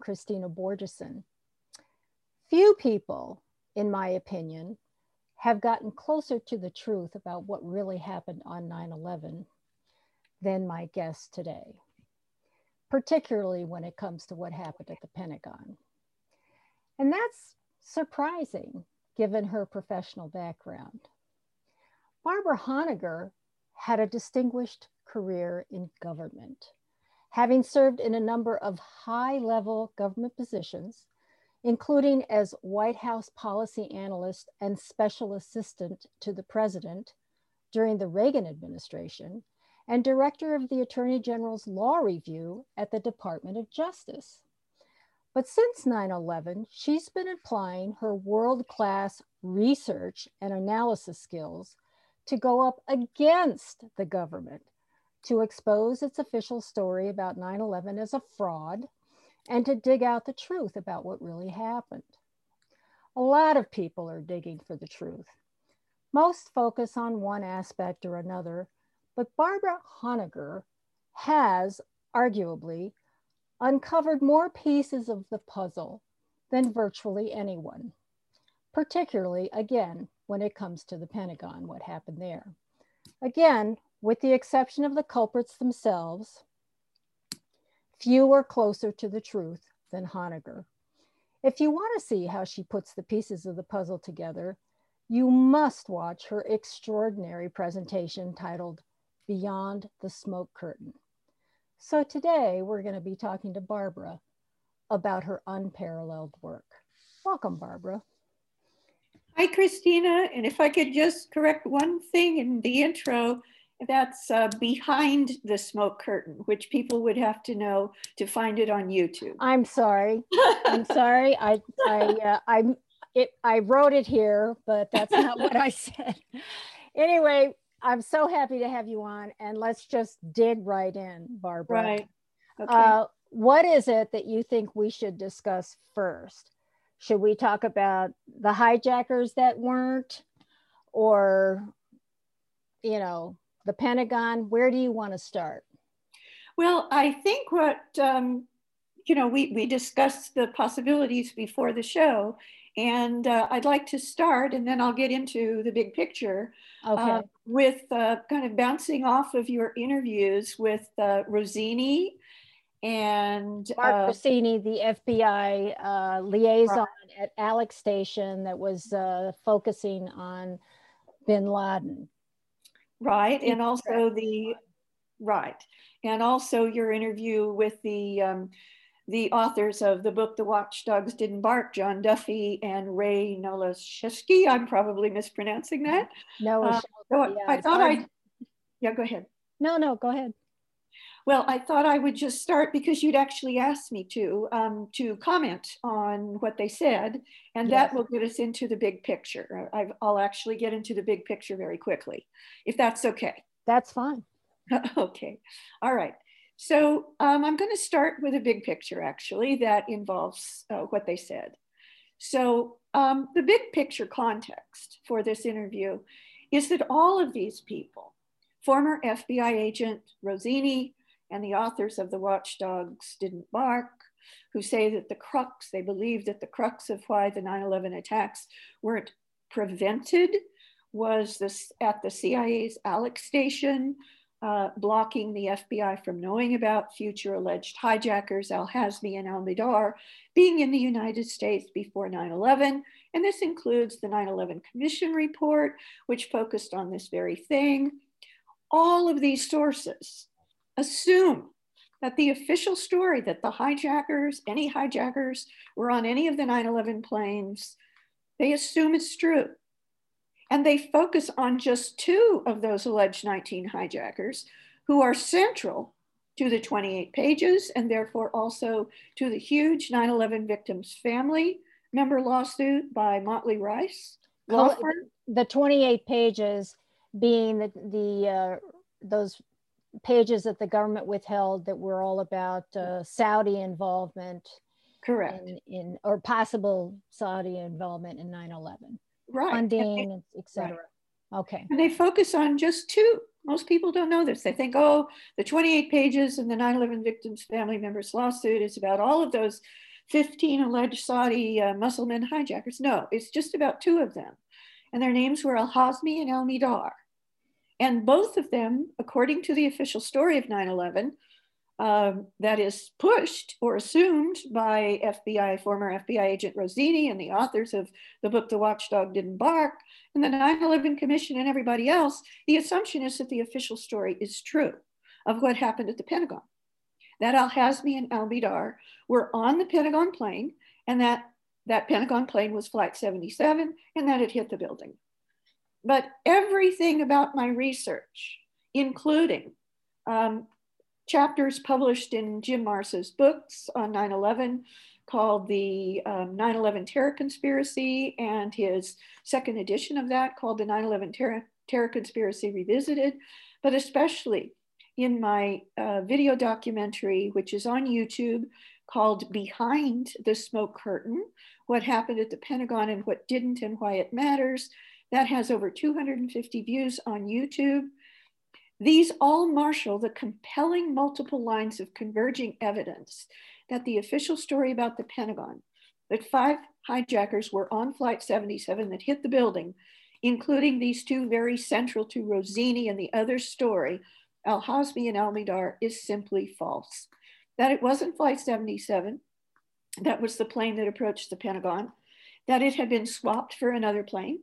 Kristina Borjesson. Few people, in my opinion, have gotten closer to the truth about what really happened on 9 11 than my guest today, particularly when it comes to what happened at the Pentagon. And that's surprising given her professional background. Barbara Honegger had a distinguished career in government having served in a number of high level government positions, including as White House policy analyst and special assistant to the president during the Reagan administration, and director of the Attorney General's Law Review at the Department of Justice. But since 9 11, she's been applying her world class research and analysis skills to go up against the government to expose its official story about 9 11 as a fraud and to dig out the truth about what really happened. A lot of people are digging for the truth. Most focus on one aspect or another, but Barbara Honegger has arguably uncovered more pieces of the puzzle than virtually anyone, particularly again when it comes to the Pentagon, what happened there. Again, with the exception of the culprits themselves, few are closer to the truth than Honegger. If you want to see how she puts the pieces of the puzzle together, you must watch her extraordinary presentation titled Beyond the Smoke Curtain. So today we're going to be talking to Barbara about her unparalleled work. Welcome, Barbara. Hi, Kristina. And if I could just correct one thing in the intro, that's uh, behind the smoke curtain, which people would have to know to find it on YouTube. I'm sorry. I'm sorry. I I uh, I it I wrote it here, but that's not what I said. Anyway, I'm so happy to have you on, and let's just dig right in, Barbara. Right. Okay. Uh, what is it that you think we should discuss first? Should we talk about the hijackers that weren't, or you know, the Pentagon? Where do you want to start? Well, I think what, um, you know, we, we discussed the possibilities before the show, and uh, I'd like to start, and then I'll get into the big picture okay. uh, with uh, kind of bouncing off of your interviews with uh, Rossini and Mark uh, Rossini, the FBI uh, liaison at Alec Station, that was focusing on Bin Laden right. And also the right. And also your interview with the um, the authors of the book the watchdogs didn't bark john duffy and ray nolashevsky i'm probably mispronouncing that. No uh, so yeah, i thought i yeah go ahead. No no go ahead well, I thought I would just start because you'd actually asked me to um, to comment on what they said, and yes. that will get us into the big picture. i will actually get into the big picture very quickly, if that's okay. That's fine. okay, all right. So um, I'm going to start with a big picture actually that involves uh, what they said. So um, the big picture context for this interview is that all of these people, former FBI agent Rossini, and the authors of The Watchdogs Didn't Bark, who say that the crux, they believe that the crux of why the 9 11 attacks weren't prevented was this at the CIA's Alec station, uh, blocking the FBI from knowing about future alleged hijackers, Al Hazmi and Al Mihdhar, being in the United States before 9 11. And this includes the 9 11 Commission report, which focused on this very thing. All of these sources assume that the official story that the hijackers, any hijackers, were on any of the 9 11 planes, they assume it's true. And they focus on just two of those alleged 19 hijackers who are central to the 28 pages and therefore also to the huge 9 11 victims' family member lawsuit by Motley Rice. Law the 28 pages being the, the uh, those pages that the government withheld that were all about uh, Saudi involvement. Correct. In, in, or possible Saudi involvement in 9 11. Right. Funding, etc. Right. Okay. And they focus on just two Most people don't know this. They think, oh, the 28 pages in the 9 11 victims' family members lawsuit is about all of those 15 alleged Saudi uh, Muslim hijackers. No, it's just about two of them. And their names were Al Hazmi and Al Mihdhar. And both of them, according to the official story of 9 11, um, that is pushed or assumed by FBI, former FBI agent Rossini and the authors of the book The Watchdog Didn't Bark, and the 9 11 Commission and everybody else, the assumption is that the official story is true of what happened at the Pentagon. That Al Hazmi and Al Mihdhar were on the Pentagon plane, and that that Pentagon plane was Flight 77, and that it hit the building. But everything about my research, including um, chapters published in Jim Marrs's books on 9 11 called the um, 9 11 Terror Conspiracy, and his second edition of that called the 9 11 Terror, Terror Conspiracy Revisited, but especially in my uh, video documentary, which is on YouTube called Behind the Smoke Curtain What Happened at the Pentagon and What Didn't and Why It Matters. That has over 250 views on YouTube. These all marshal the compelling multiple lines of converging evidence that the official story about the Pentagon, that five hijackers were on Flight 77 that hit the building, including these two very central to Rossini and the other story, Al Hazmi and Al Mihdhar, is simply false. That it wasn't Flight 77, that was the plane that approached the Pentagon, that it had been swapped for another plane,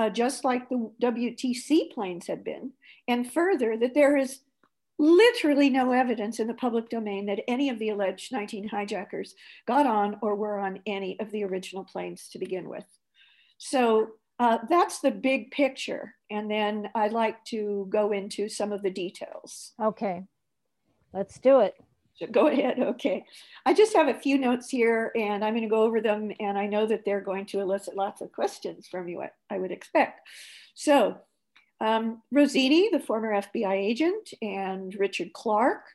uh, just like the WTC planes had been, and further, that there is literally no evidence in the public domain that any of the alleged 19 hijackers got on or were on any of the original planes to begin with. So uh, that's the big picture. And then I'd like to go into some of the details. Okay, let's do it. Go ahead. Okay. I just have a few notes here and I'm going to go over them. And I know that they're going to elicit lots of questions from you, I would expect. So, um, Rossini, the former FBI agent, and Richard Clarke,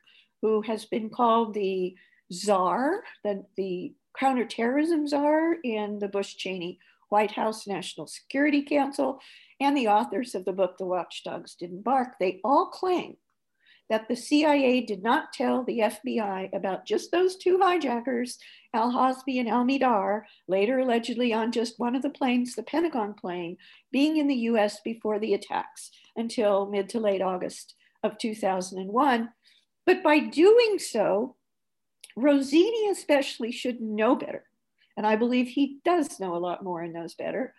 who has been called the czar, the, the counterterrorism czar in the Bush Cheney White House National Security Council, and the authors of the book The Watchdogs Didn't Bark, they all claim that the CIA did not tell the FBI about just those two hijackers, Al Hazmi and Al Mihdhar, later allegedly on just one of the planes, the Pentagon plane, being in the US before the attacks until mid to late August of 2001. But by doing so, Rossini especially should know better. And I believe he does know a lot more and knows better.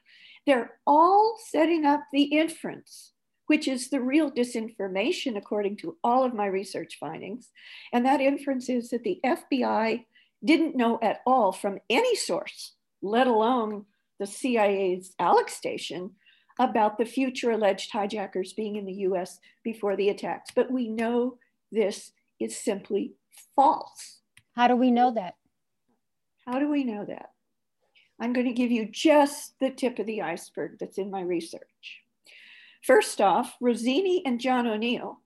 They're all setting up the inference which is the real disinformation according to all of my research findings. And that inference is that the FBI didn't know at all from any source, let alone the CIA's Alec station, about the future alleged hijackers being in the US before the attacks. But we know this is simply false. How do we know that? How do we know that? I'm going to give you just the tip of the iceberg that's in my research. First off, Rossini and John O'Neill,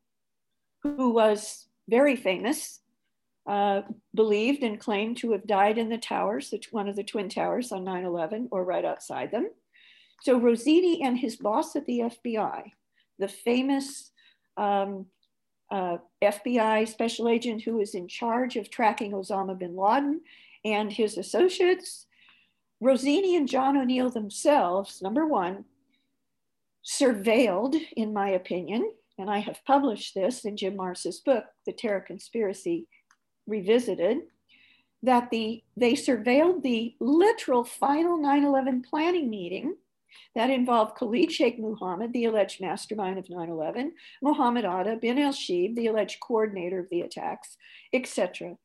who was very famous, uh, believed and claimed to have died in the towers, one of the Twin Towers on 9 11 or right outside them. So Rossini and his boss at the FBI, the famous um, uh, FBI special agent who was in charge of tracking Osama bin Laden and his associates, Rossini and John O'Neill themselves, number one, surveilled, in my opinion, and I have published this in Jim Marrs's book, The Terror Conspiracy Revisited, that the, they surveilled the literal final 9 11 planning meeting that involved Khalid Sheikh Mohammed, the alleged mastermind of 9 11, Mohammed Atta, bin al-Shibh, the alleged coordinator of the attacks, etc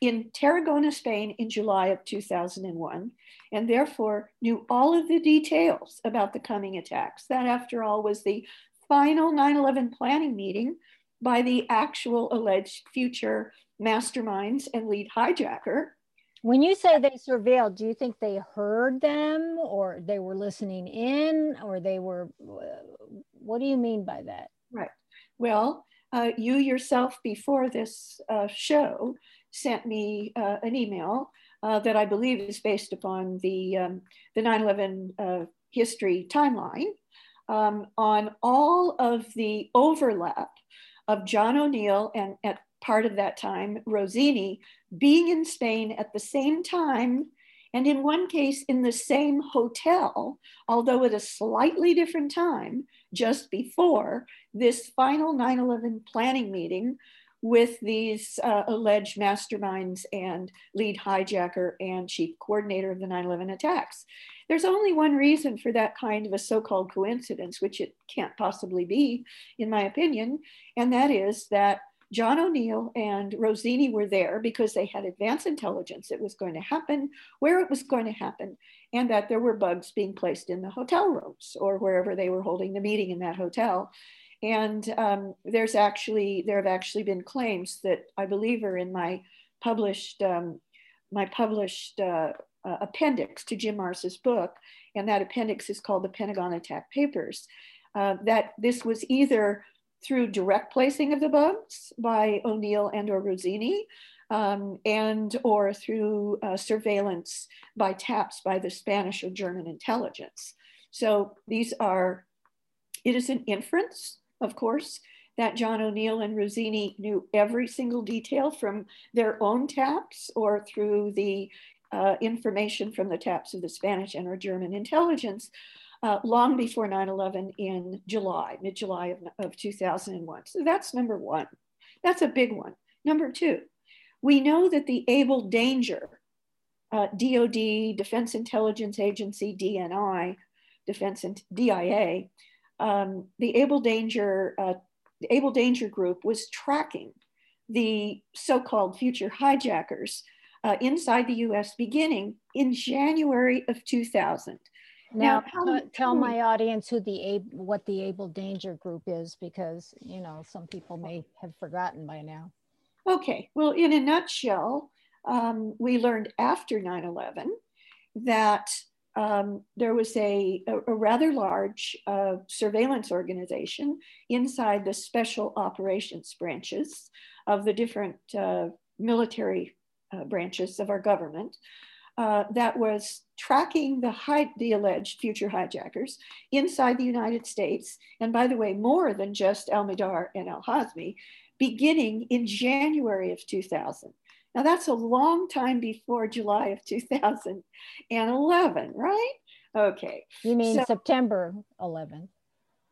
in Tarragona, Spain in July of 2001, and therefore knew all of the details about the coming attacks. That, after all, was the final 9 11 planning meeting by the actual alleged future masterminds and lead hijacker. When you say they surveilled, do you think they heard them or they were listening in or they were, what do you mean by that? Right. Well, uh, you yourself before this uh, show sent me uh, an email uh, that I believe is based upon the, um, the 9-11 uh, history timeline um, on all of the overlap of John O'Neill and at part of that time, Rossini, being in Spain at the same time, and in one case in the same hotel, although at a slightly different time, just before this final 9 11 planning meeting with these uh, alleged masterminds and lead hijacker and chief coordinator of the 9 11 attacks. There's only one reason for that kind of a so called coincidence, which it can't possibly be, in my opinion, and that is that John O'Neill and Rossini were there because they had advance intelligence it was going to happen, where it was going to happen, and that there were bugs being placed in the hotel rooms or wherever they were holding the meeting in that hotel. And um, there's actually there have actually been claims that I believe are in my published um, my published uh, uh, appendix to Jim Marrs's book, and that appendix is called the Pentagon Attack Papers. Uh, that this was either through direct placing of the bugs by O'Neill and or Rossini, um, and or through uh, surveillance by taps by the Spanish or German intelligence. So these are, it is an inference of course, that John O'Neill and Rossini knew every single detail from their own taps or through the uh, information from the taps of the Spanish and or German intelligence uh, long before 9-11 in July, mid-July of, of 2001. So that's number one. That's a big one. Number two, we know that the Able Danger, uh, DOD, Defense Intelligence Agency, DNI, Defense and DIA, um, the Able Danger, uh, the Able Danger Group was tracking the so-called future hijackers uh, inside the U.S. beginning in January of 2000. Now, now tell my audience who the what the Able Danger Group is, because you know some people may have forgotten by now. Okay, well, in a nutshell, um, we learned after 9/11 that um, there was a, a, rather large uh, surveillance organization inside the special operations branches of the different uh, military uh, branches of our government uh, that was tracking the, the alleged future hijackers inside the United States. And by the way, more than just Al Mihdhar and Al Hazmi, beginning in January of 2000. Now that's a long time before July of 2011, right? Okay. You mean so, September 11th?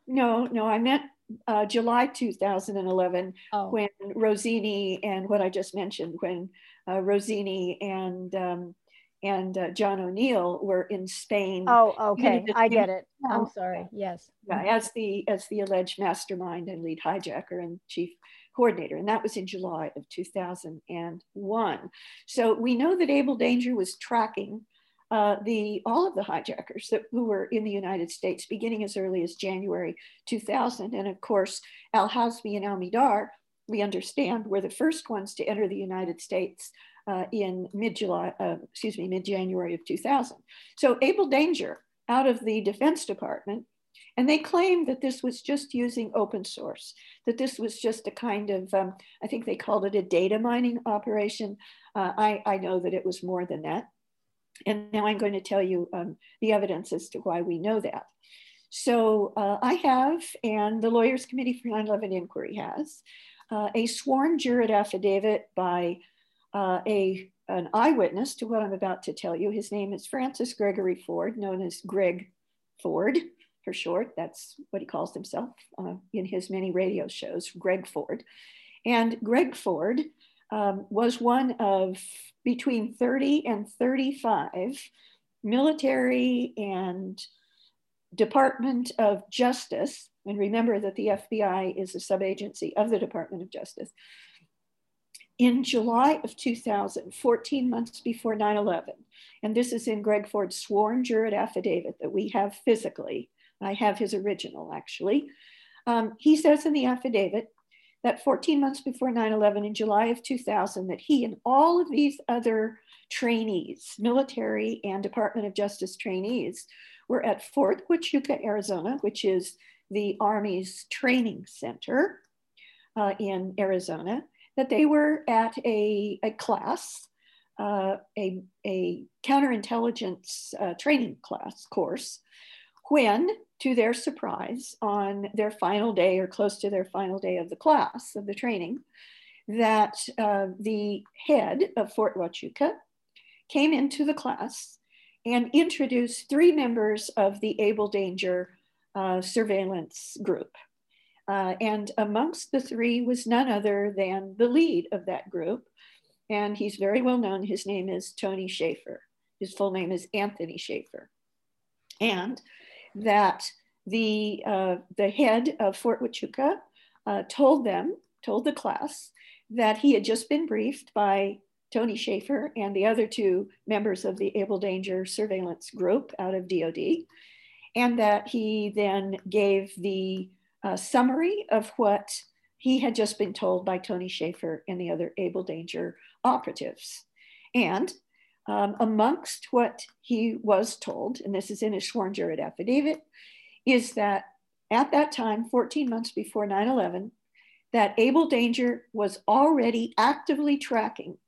No, no, I meant uh, July 2011 oh. when Rossini and what I just mentioned, when uh, Rossini and um, and uh, John O'Neill were in Spain. Oh, okay, I get it. I'm sorry. Yes. Yeah, as the as the alleged mastermind and lead hijacker and chief coordinator, and that was in July of 2001. So we know that Able Danger was tracking uh, the all of the hijackers that, who were in the United States beginning as early as January 2000. And of course, Al Hazmi and Al Mihdhar, we understand, were the first ones to enter the United States uh, in mid-July, uh, excuse me, mid-January of 2000. So Able Danger out of the Defense Department and they claimed that this was just using open source, that this was just a kind of, um, I think they called it a data mining operation. Uh, I, I know that it was more than that. And now I'm going to tell you um, the evidence as to why we know that. So uh, I have, and the Lawyers Committee for 9 11 Inquiry has, uh, a sworn jurat affidavit by uh, a, an eyewitness to what I'm about to tell you. His name is Francis Gregory Ford, known as Greg Ford for short. That's what he calls himself uh, in his many radio shows, Greg Ford. And Greg Ford um, was one of between 30 and 35 military and Department of Justice, and remember that the FBI is a subagency of the Department of Justice. In July of 2000, 14 months before 9 11, and this is in Greg Ford's sworn jurat affidavit that we have physically, I have his original actually. Um, he says in the affidavit that 14 months before 9 11 in July of 2000, that he and all of these other trainees, military and Department of Justice trainees, were at Fort Huachuca, Arizona, which is the Army's training center uh, in Arizona, that they were at a, a class, uh, a, a counterintelligence uh, training class course when to their surprise, on their final day or close to their final day of the class, of the training, that uh, the head of Fort Huachuca came into the class and introduced three members of the Able Danger uh, surveillance group. Uh, and amongst the three was none other than the lead of that group. And he's very well known. His name is Tony Shaffer. His full name is Anthony Shaffer. And that the, uh, the head of Fort Huachuca uh, told them, told the class, that he had just been briefed by Tony Shaffer and the other two members of the Able Danger Surveillance Group out of DOD, and that he then gave the uh, summary of what he had just been told by Tony Shaffer and the other Able Danger operatives. And um, amongst what he was told, and this is in his sworn jurat affidavit, is that at that time, 14 months before 9 11, that Able Danger was already actively tracking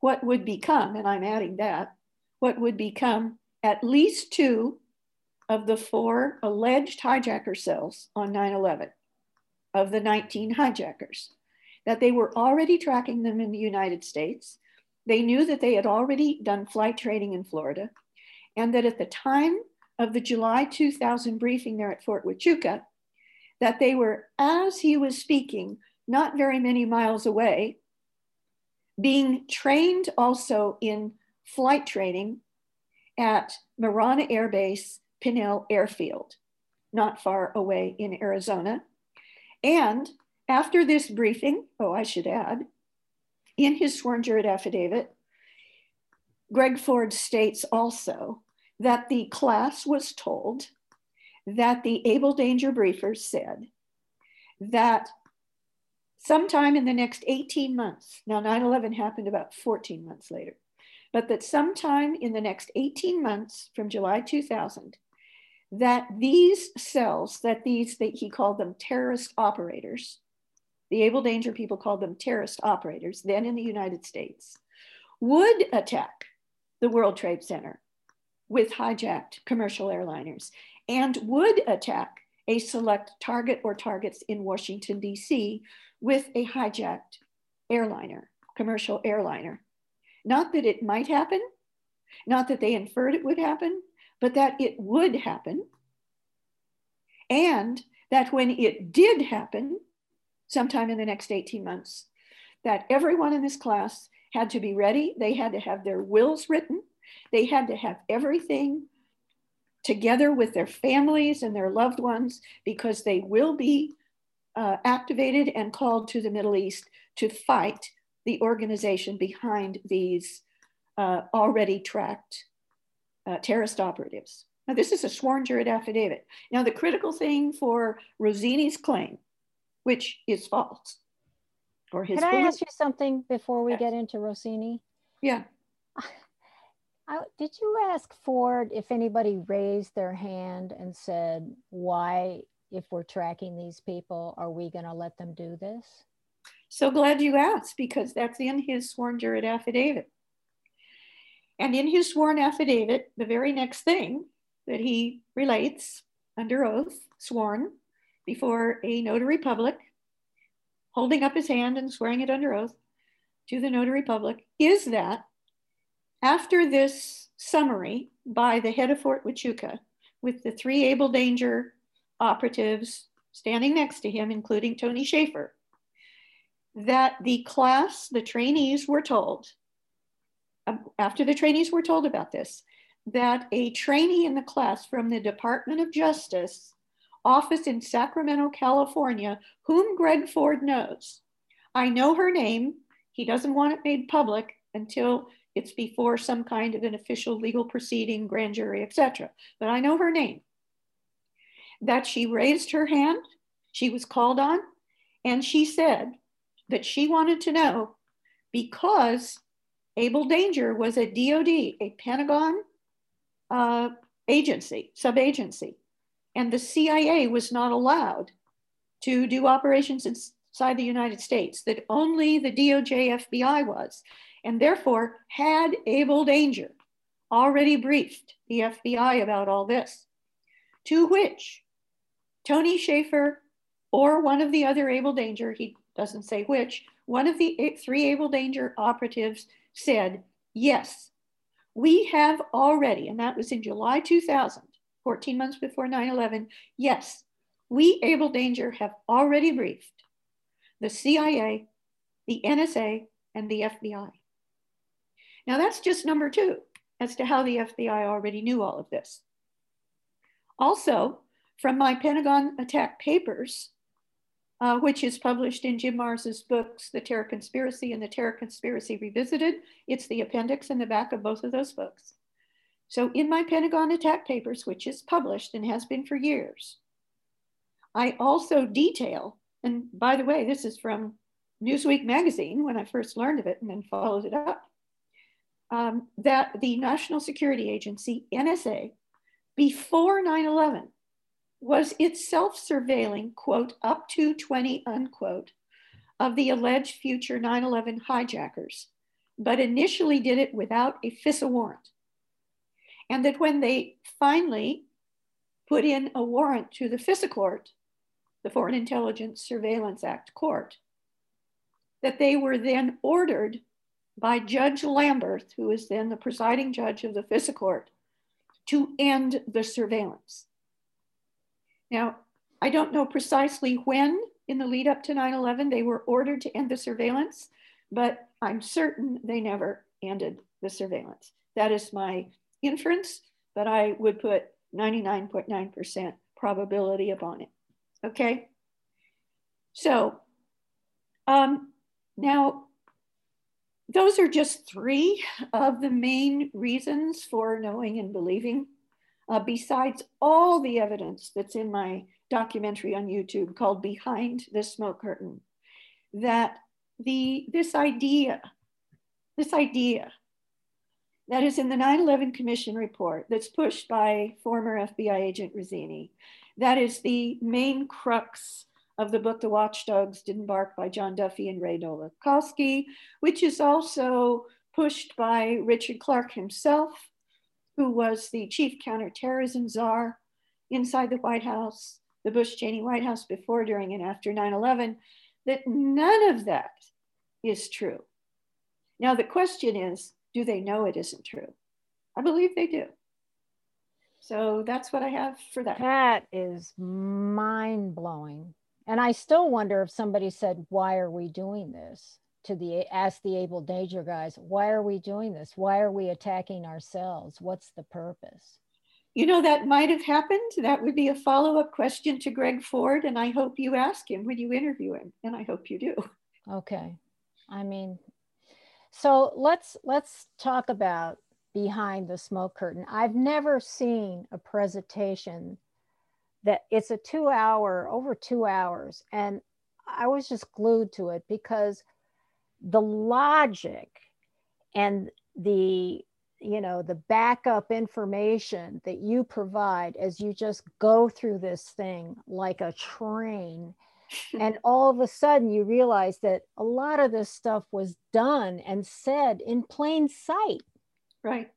what would become, and I'm adding that, what would become at least two of the four alleged hijacker cells on 9 11 of the 19 hijackers, that they were already tracking them in the United States. They knew that they had already done flight training in Florida, and that at the time of the July 2000 briefing there at Fort Huachuca, that they were, as he was speaking, not very many miles away, being trained also in flight training at Marana Air Base, Pinal Airfield, not far away in Arizona. And after this briefing, oh, I should add, in his sworn jurat affidavit, Greg Ford states also that the class was told that the Able Danger briefers said that sometime in the next 18 months, now 9 11 happened about 14 months later, but that sometime in the next 18 months from July 2000, that these cells, that these, that he called them terrorist operators, the Able Danger people called them terrorist operators, then in the United States, would attack the World Trade Center with hijacked commercial airliners and would attack a select target or targets in Washington, D.C. with a hijacked airliner, commercial airliner. Not that it might happen, not that they inferred it would happen, but that it would happen. And that when it did happen, sometime in the next 18 months, that everyone in this class had to be ready. They had to have their wills written. They had to have everything together with their families and their loved ones because they will be uh, activated and called to the Middle East to fight the organization behind these uh, already tracked uh, terrorist operatives. Now, this is a sworn jurat affidavit. Now, the critical thing for Rossini's claim, which is false, or his. Can I ask you something before we yes. get into Rossini? Yeah. I, did you ask Ford if anybody raised their hand and said, why, if we're tracking these people, are we going to let them do this? So glad you asked because that's in his sworn jurat affidavit. And in his sworn affidavit, the very next thing that he relates under oath, sworn before a notary public, holding up his hand and swearing it under oath to the notary public, is that after this summary by the head of Fort Huachuca, with the three Able Danger operatives standing next to him, including Tony Shaffer, that the class, the trainees were told, um, after the trainees were told about this, that a trainee in the class from the Department of Justice office in Sacramento, California, whom Greg Ford knows. I know her name. He doesn't want it made public until it's before some kind of an official legal proceeding, grand jury, etc. But I know her name. That she raised her hand, she was called on, and she said that she wanted to know because Able Danger was a DOD, a Pentagon uh, agency, sub-agency, and the CIA was not allowed to do operations inside the United States, that only the DOJ FBI was and therefore had Able Danger already briefed the FBI about all this. to which Tony Shaffer or one of the other Able Danger, he doesn't say which, one of the three Able Danger operatives said, yes, we have already, and that was in July 2000, 14 months before 9 11, yes, we, Able Danger, have already briefed the CIA, the NSA, and the FBI. Now, that's just number two as to how the FBI already knew all of this. Also, from my Pentagon attack papers, uh, which is published in Jim Marrs's books, The Terror Conspiracy and The Terror Conspiracy Revisited. It's the appendix in the back of both of those books. So in my Pentagon attack papers, which is published and has been for years, I also detail, and by the way, this is from Newsweek magazine when I first learned of it and then followed it up, um, that the National Security Agency, NSA, before 9 11, was itself surveilling, quote, up to 20, unquote, of the alleged future 9 11 hijackers, but initially did it without a FISA warrant. And that when they finally put in a warrant to the FISA court, the Foreign Intelligence Surveillance Act court, that they were then ordered by Judge Lamberth, who was then the presiding judge of the FISA court, to end the surveillance. Now, I don't know precisely when in the lead up to 9 11 they were ordered to end the surveillance, but I'm certain they never ended the surveillance. That is my inference, but I would put 99.9% probability upon it. Okay? So, um, now, those are just three of the main reasons for knowing and believing uh, besides all the evidence that's in my documentary on YouTube called Behind the Smoke Curtain, that the, this idea, this idea that is in the 9-11 Commission report that's pushed by former FBI agent Rossini, that is the main crux of the book The Watchdogs Didn't Bark by John Duffy and Ray Nowakowski, which is also pushed by Richard Clarke himself who was the chief counterterrorism czar inside the White House, the Bush Cheney White House before, during, and after 9 11, that none of that is true. Now, the question is do they know it isn't true? I believe they do. So that's what I have for that. That is mind blowing. And I still wonder if somebody said, Why are we doing this? to the ask the able danger guys why are we doing this why are we attacking ourselves what's the purpose you know that might have happened that would be a follow-up question to greg ford and i hope you ask him when you interview him and i hope you do okay i mean so let's let's talk about behind the smoke curtain. I've never seen a presentation that it's a two hour over two hours and i was just glued to it because the logic and the you know the backup information that you provide as you just go through this thing like a train and all of a sudden you realize that a lot of this stuff was done and said in plain sight. Right.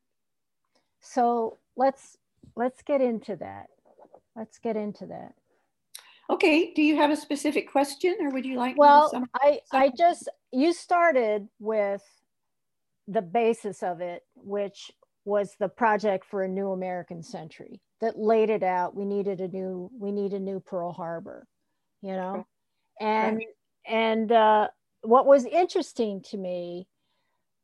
So let's let's get into that. Let's get into that. Okay, do you have a specific question or would you like Well, I I just you started with the basis of it, which was the project for a new American century that laid it out. We needed a new we need a new Pearl Harbor, you know? And right. and uh, what was interesting to me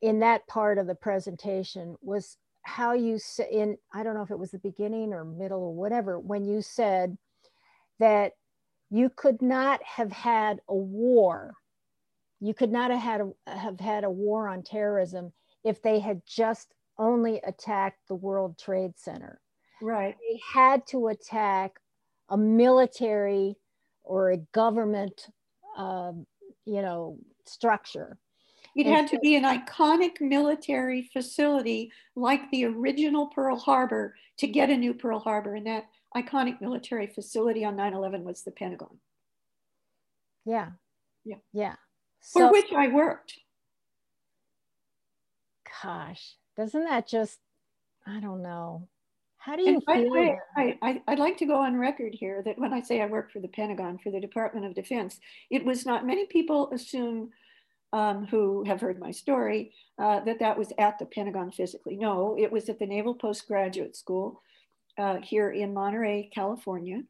in that part of the presentation was how you said in I don't know if it was the beginning or middle or whatever when you said that you could not have had a war. You could not have had a, have had a war on terrorism if they had just only attacked the World Trade Center. Right. They had to attack a military or a government, uh, you know, structure. It had to be an iconic military facility like the original Pearl Harbor to get a new Pearl Harbor. And that iconic military facility on 9-11 was the Pentagon. Yeah. Yeah. Yeah. So, For which I worked. Gosh, doesn't that just, I don't know. How do you and by the feel? way, I, I, I'd like to go on record here that when I say I, I, would like to go on record here that when I say I work for the Pentagon, for the Department of Defense, it was not many people assume um, who have heard my story uh, that that was at the Pentagon physically. No, it was at the Naval Postgraduate School uh, here in Monterey, California,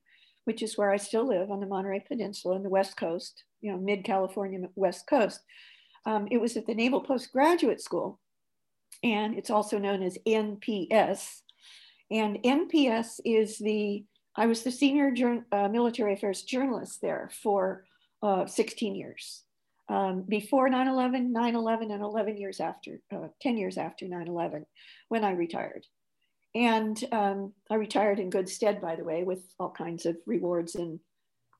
which is where I still live on the Monterey Peninsula in the West Coast, you know, mid California, West Coast. Um, it was at the Naval Postgraduate School, and it's also known as NPS. And NPS is the, I was the senior uh, military affairs journalist there for uh, 16 years. Um, before 9 11, 9 11, and 11 years after, uh, 10 years after 9 11, when I retired. And um, I retired in good stead, by the way, with all kinds of rewards and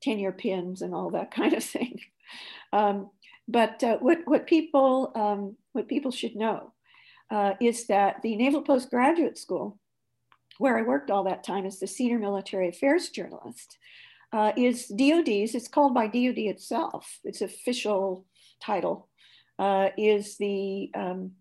tenure pins and all that kind of thing. Um, but uh, what, what, people, um, what people should know uh, is that the Naval Postgraduate School, where I worked all that time as the senior military affairs journalist, uh, is DOD's, it's called by DOD itself, its official title, uh, is the um,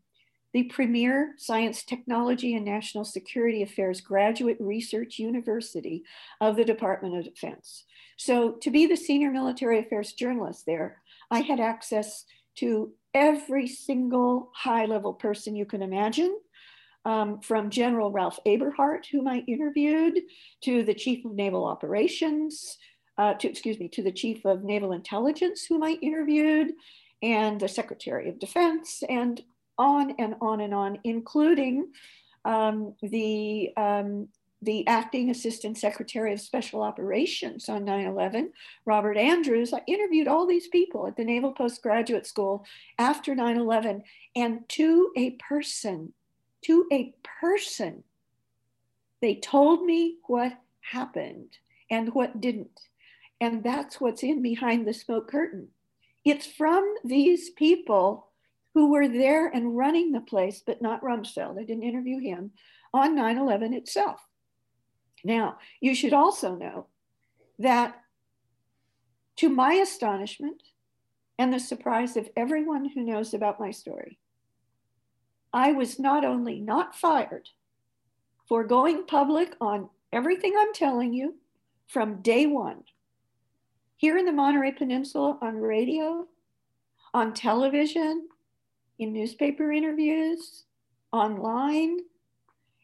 the premier science, technology, and national security affairs graduate research university of the Department of Defense. So, to be the senior military affairs journalist there, I had access to every single high level person you can imagine. Um, from General Ralph Eberhart, whom I interviewed, to the Chief of Naval Operations, uh, to, excuse me, to the Chief of Naval Intelligence, whom I interviewed, and the Secretary of Defense, and on and on and on, including um, the, um, the acting assistant secretary of special operations on 9-11, Robert Andrews. I interviewed all these people at the Naval Postgraduate School after 9-11 and to a person, to a person, they told me what happened and what didn't. And that's what's in behind the smoke curtain. It's from these people who were there and running the place, but not Rumsfeld. I didn't interview him on 9 11 itself. Now, you should also know that to my astonishment and the surprise of everyone who knows about my story, I was not only not fired for going public on everything I'm telling you from day one, here in the Monterey Peninsula on radio, on television, in newspaper interviews, online,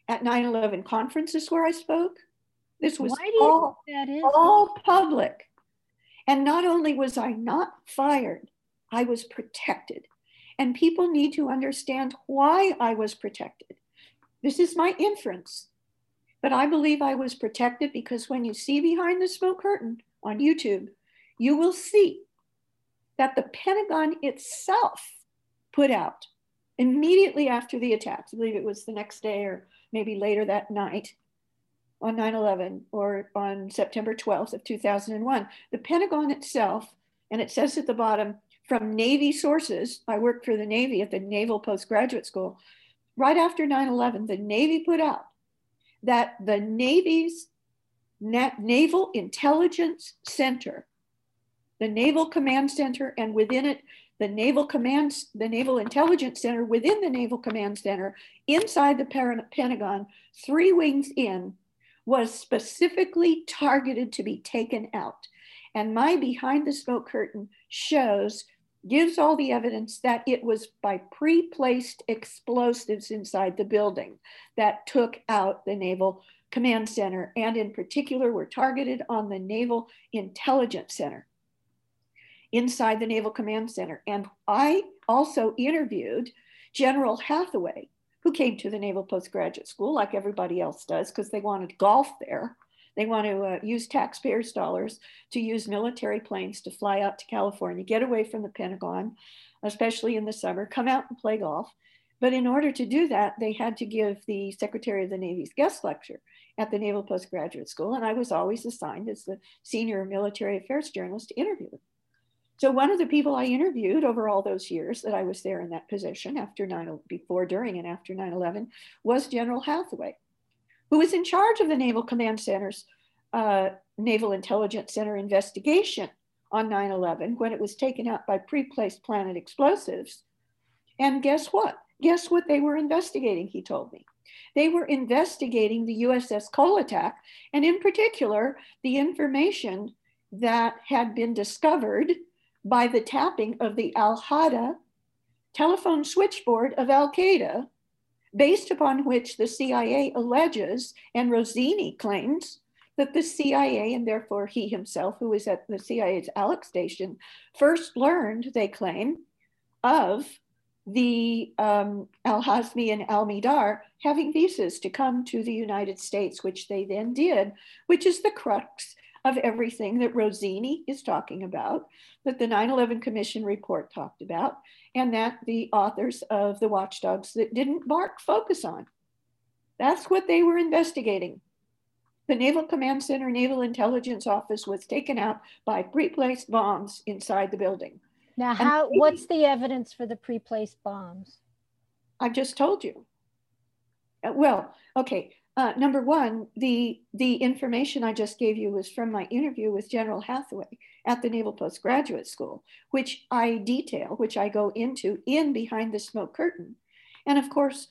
at 9 11 conferences where I spoke. This was all, all public. And not only was I not fired, I was protected. And people need to understand why I was protected. This is my inference. But I believe I was protected because when you see behind the smoke curtain on YouTube, you will see that the Pentagon itself put out immediately after the attacks. I believe it was the next day or maybe later that night on 9-11 or on September 12th of 2001. The Pentagon itself, and it says at the bottom, from Navy sources, I worked for the Navy at the Naval Postgraduate School, right after 9-11, the Navy put out that the Navy's Naval Intelligence Center, the Naval Command Center, and within it, the Naval Command, the Naval Intelligence Center within the Naval Command Center, inside the Pentagon, three wings in, was specifically targeted to be taken out. And my behind the smoke curtain shows, gives all the evidence that it was by pre placed explosives inside the building that took out the Naval Command Center, and in particular, were targeted on the Naval Intelligence Center inside the Naval Command Center. And I also interviewed General Hathaway, who came to the Naval Postgraduate School like everybody else does because they wanted golf there. They want to uh, use taxpayers' dollars to use military planes to fly out to California, get away from the Pentagon, especially in the summer, come out and play golf. But in order to do that, they had to give the Secretary of the Navy's guest lecture at the Naval Postgraduate School. And I was always assigned as the senior military affairs journalist to interview them. So one of the people I interviewed over all those years that I was there in that position after 9, before, during, and after 9-11 was General Hathaway, who was in charge of the Naval Command Center's uh, Naval Intelligence Center investigation on 9-11 when it was taken out by pre-placed planet explosives. And guess what? Guess what they were investigating, he told me. They were investigating the USS Cole attack, and in particular, the information that had been discovered by the tapping of the Al Hada telephone switchboard of Al Qaeda, based upon which the CIA alleges and Rossini claims that the CIA, and therefore he himself, who was at the CIA's Alec station, first learned, they claim, of the um, Al Hazmi and Al Mihdhar having visas to come to the United States, which they then did, which is the crux of everything that Rossini is talking about, that the 9 11 Commission report talked about, and that the authors of The Watchdogs That Didn't Bark focus on. That's what they were investigating. The Naval Command Center Naval Intelligence Office was taken out by pre placed bombs inside the building. Now, how? What's the evidence for the pre placed bombs? I've just told you. Uh, well, okay. Uh, number one, the the information I just gave you was from my interview with General Hathaway at the Naval Postgraduate School, which I detail, which I go into in behind the smoke curtain, and of course,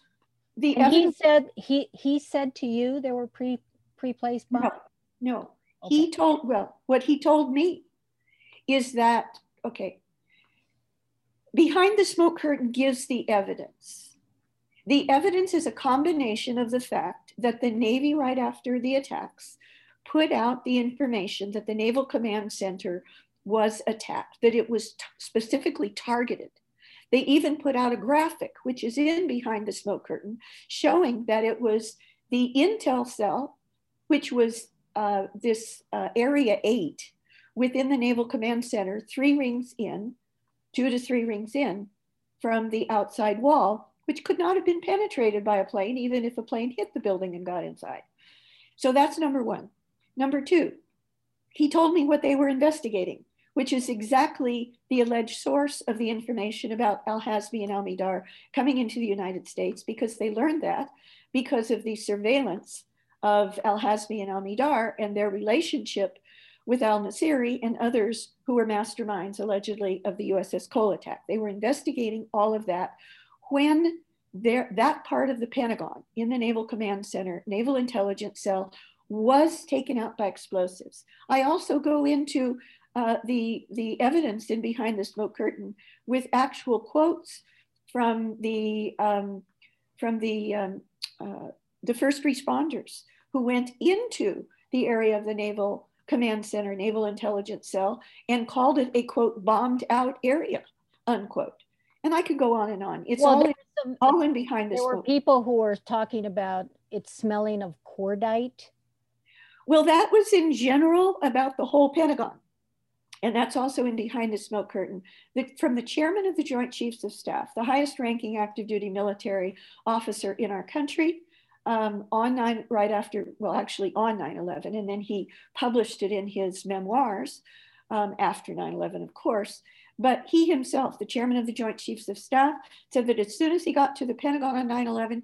the and he said he he said to you there were pre pre placed bombs. No, no. Okay. He told well what he told me is that okay. Behind the smoke curtain gives the evidence. The evidence is a combination of the fact that the Navy, right after the attacks, put out the information that the Naval Command Center was attacked, that it was specifically targeted. They even put out a graphic, which is in behind the smoke curtain, showing that it was the intel cell, which was uh, this uh, Area 8 within the Naval Command Center, three rings in, two to three rings in from the outside wall, which could not have been penetrated by a plane, even if a plane hit the building and got inside. So that's number one. Number two, he told me what they were investigating, which is exactly the alleged source of the information about Al Hazmi and Al Mihdhar coming into the United States, because they learned that because of the surveillance of Al Hazmi and Al Mihdhar and their relationship with al Nashiri and others who were masterminds allegedly of the USS Cole attack. They were investigating all of that when there, that part of the Pentagon in the Naval Command Center, Naval Intelligence Cell, was taken out by explosives. I also go into uh, the, the evidence in Behind the Smoke Curtain with actual quotes from the, um, from the, um, uh, the first responders who went into the area of the Naval Command Center, Naval Intelligence Cell, and called it a quote, bombed out area, unquote and I could go on and on. It's well, all, in, some, all in behind this. There were people who were talking about it smelling of cordite. Well, that was in general about the whole Pentagon. And that's also in Behind the Smoke Curtain. The, from the chairman of the Joint Chiefs of Staff, the highest ranking active duty military officer in our country, um, on nine, right after, well, actually on 9 11. And then he published it in his memoirs um, after 9 11, of course. But he himself, the chairman of the Joint Chiefs of Staff, said that as soon as he got to the Pentagon on 9 11,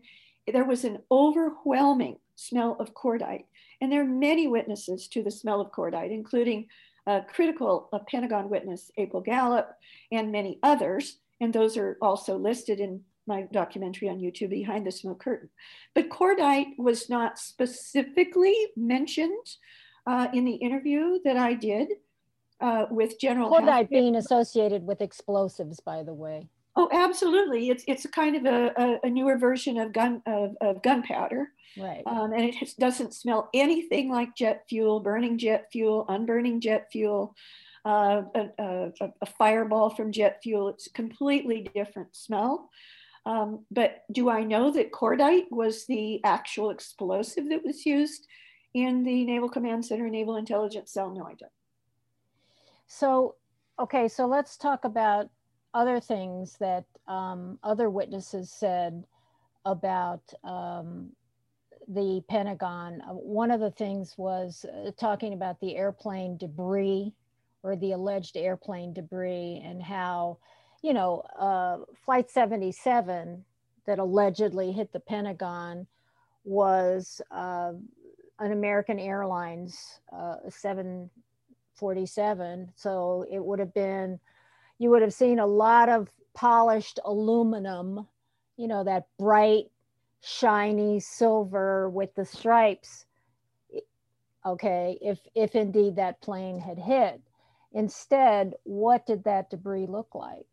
there was an overwhelming smell of cordite. And there are many witnesses to the smell of cordite, including a critical a Pentagon witness, April Gallop, and many others. And those are also listed in my documentary on YouTube, Behind the Smoke Curtain. But cordite was not specifically mentioned uh, in the interview that I did uh, with General Cordite being associated with explosives, by the way. Oh, absolutely. It's it's a kind of a, a, newer version of gun of, of gunpowder. Right. Um, and it has, doesn't smell anything like jet fuel, burning jet fuel, unburning jet fuel, uh, a, a, a, fireball from jet fuel. It's a completely different smell. Um, but do I know that cordite was the actual explosive that was used in the Naval Command Center Naval Intelligence Cell? No, I don't. So, okay, so let's talk about other things that um, other witnesses said about um, the Pentagon. Uh, one of the things was uh, talking about the airplane debris or the alleged airplane debris and how, you know, uh, Flight 77 that allegedly hit the Pentagon was uh, an American Airlines uh, 7 47. So it would have been, you would have seen a lot of polished aluminum, you know, that bright, shiny silver with the stripes okay if if indeed that plane had hit instead what did that debris look like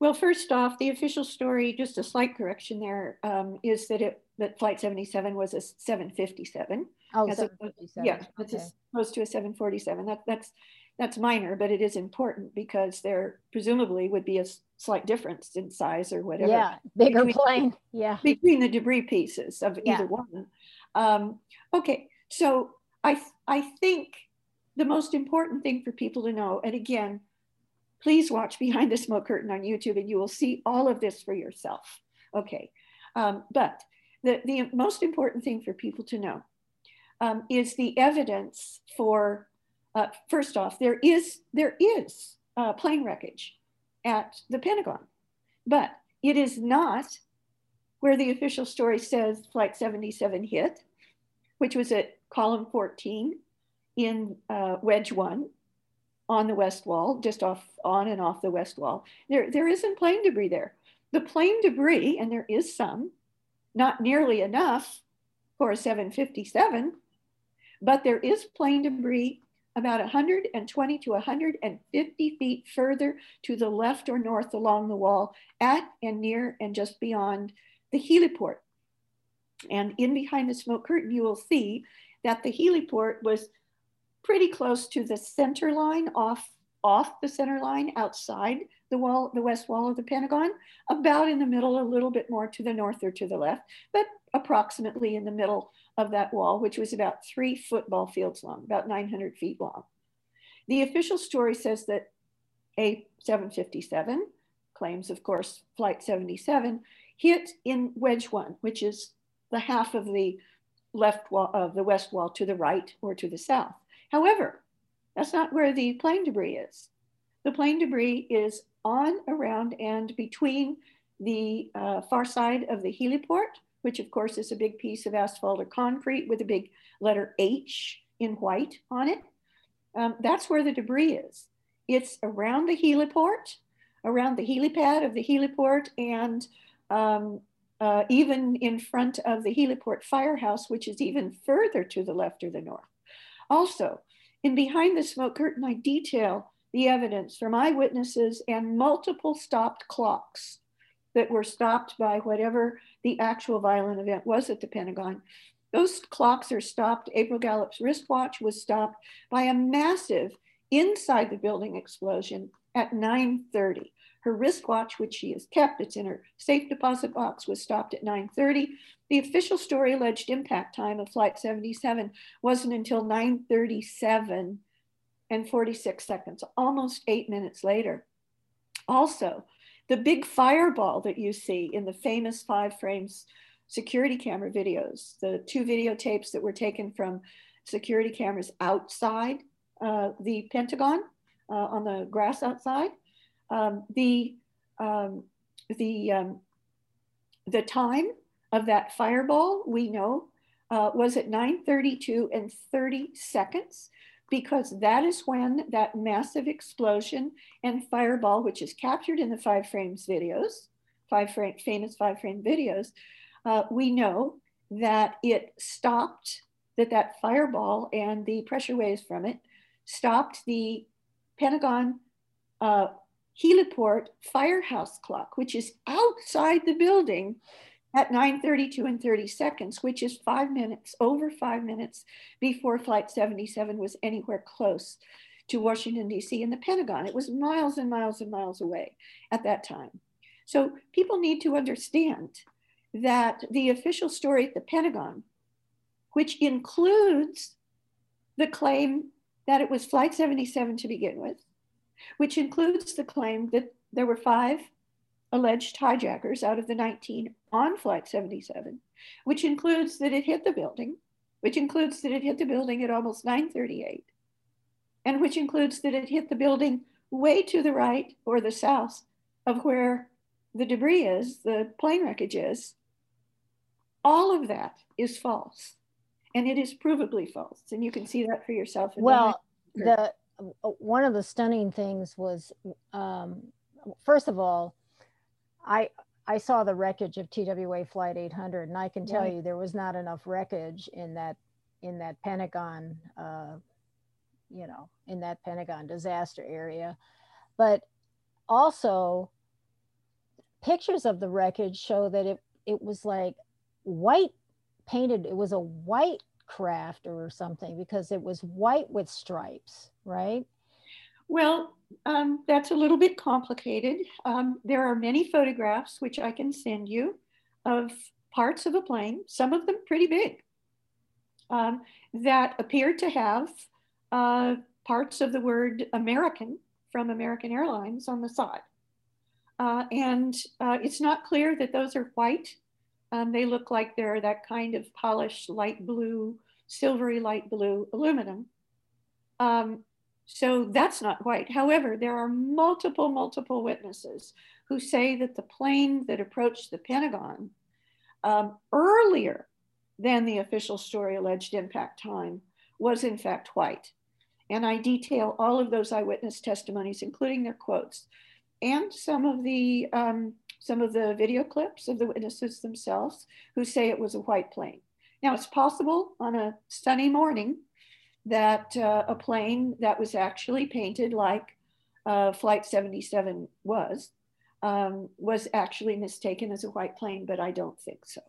well first off the official story just a slight correction there um, is that it that flight 77 was a 757 oh 757. yeah okay. as opposed to a 747 that that's that's minor but it is important because there presumably would be a slight difference in size or whatever yeah bigger between, plane yeah between the debris pieces of yeah. either one um, okay so I, I think the most important thing for people to know, and again, please watch Behind the Smoke Curtain on YouTube and you will see all of this for yourself. Okay, um, but the, the most important thing for people to know um, is the evidence for, uh, first off, there is, there is uh, plane wreckage at the Pentagon, but it is not where the official story says Flight 77 hit, which was at column 14 in uh, wedge one on the west wall, just off on and off the west wall. There, there isn't plane debris there. The plane debris, and there is some, not nearly enough for a 757, but there is plane debris about 120 to 150 feet further to the left or north along the wall at and near and just beyond the heliport. And in behind the smoke curtain, you will see that the heliport was pretty close to the center line off off the center line outside the wall the west wall of the pentagon about in the middle a little bit more to the north or to the left but approximately in the middle of that wall which was about three football fields long about 900 feet long the official story says that a 757 claims of course flight 77 hit in wedge one which is the half of the left wall of the west wall to the right or to the south. However, that's not where the plane debris is. The plane debris is on, around, and between the uh, far side of the heliport, which of course is a big piece of asphalt or concrete with a big letter H in white on it. Um, that's where the debris is. It's around the heliport, around the helipad of the heliport, and um, uh, even in front of the heliport firehouse, which is even further to the left or the north. Also, in Behind the Smoke Curtain, I detail the evidence from eyewitnesses and multiple stopped clocks that were stopped by whatever the actual violent event was at the Pentagon. Those clocks are stopped. April Gallop's wristwatch was stopped by a massive inside the building explosion at 9:30. Her wristwatch, which she has kept, it's in her safe deposit box, was stopped at 9.30. The official story alleged impact time of Flight 77 wasn't until 9.37 and 46 seconds, almost eight minutes later. Also, the big fireball that you see in the famous five frames security camera videos, the two videotapes that were taken from security cameras outside uh, the Pentagon uh, on the grass outside, um, the um, the um, the time of that fireball we know uh, was at 9:32 and 30 seconds because that is when that massive explosion and fireball, which is captured in the five frames videos, five frame, famous five frame videos, uh, we know that it stopped, that that fireball and the pressure waves from it stopped the Pentagon uh, heliport firehouse clock, which is outside the building at 9.32 and 30 seconds, which is five minutes, over five minutes before Flight 77 was anywhere close to Washington, D.C. and the Pentagon. It was miles and miles and miles away at that time. So people need to understand that the official story at the Pentagon, which includes the claim that it was Flight 77 to begin with, which includes the claim that there were five alleged hijackers out of the 19 on Flight 77, which includes that it hit the building, which includes that it hit the building at almost 938, and which includes that it hit the building way to the right or the south of where the debris is, the plane wreckage is. All of that is false. And it is provably false. And you can see that for yourself. well, the uh, one of the stunning things was um, first of all i I saw the wreckage of TWA Flight 800, and I can tell Right. you there was not enough wreckage in that in that Pentagon, uh, you know, in that Pentagon disaster area. But also, pictures of the wreckage show that it it was like white painted. It was a white craft or something because it was white with stripes, right? Well, um, that's a little bit complicated. Um, there are many photographs which I can send you of parts of a plane, some of them pretty big, um, that appear to have uh, parts of the word American from American Airlines on the side. Uh, and uh, it's not clear that those are white. Um, they look like they're that kind of polished light blue, silvery light blue aluminum. Um, so that's not white. However, there are multiple, multiple witnesses who say that the plane that approached the Pentagon um, earlier than the official story alleged impact time was in fact white. And I detail all of those eyewitness testimonies, including their quotes, and some of the um, some of the video clips of the witnesses themselves who say it was a white plane. Now it's possible on a sunny morning that uh, a plane that was actually painted like uh, Flight 77 was, um, was actually mistaken as a white plane, but I don't think so.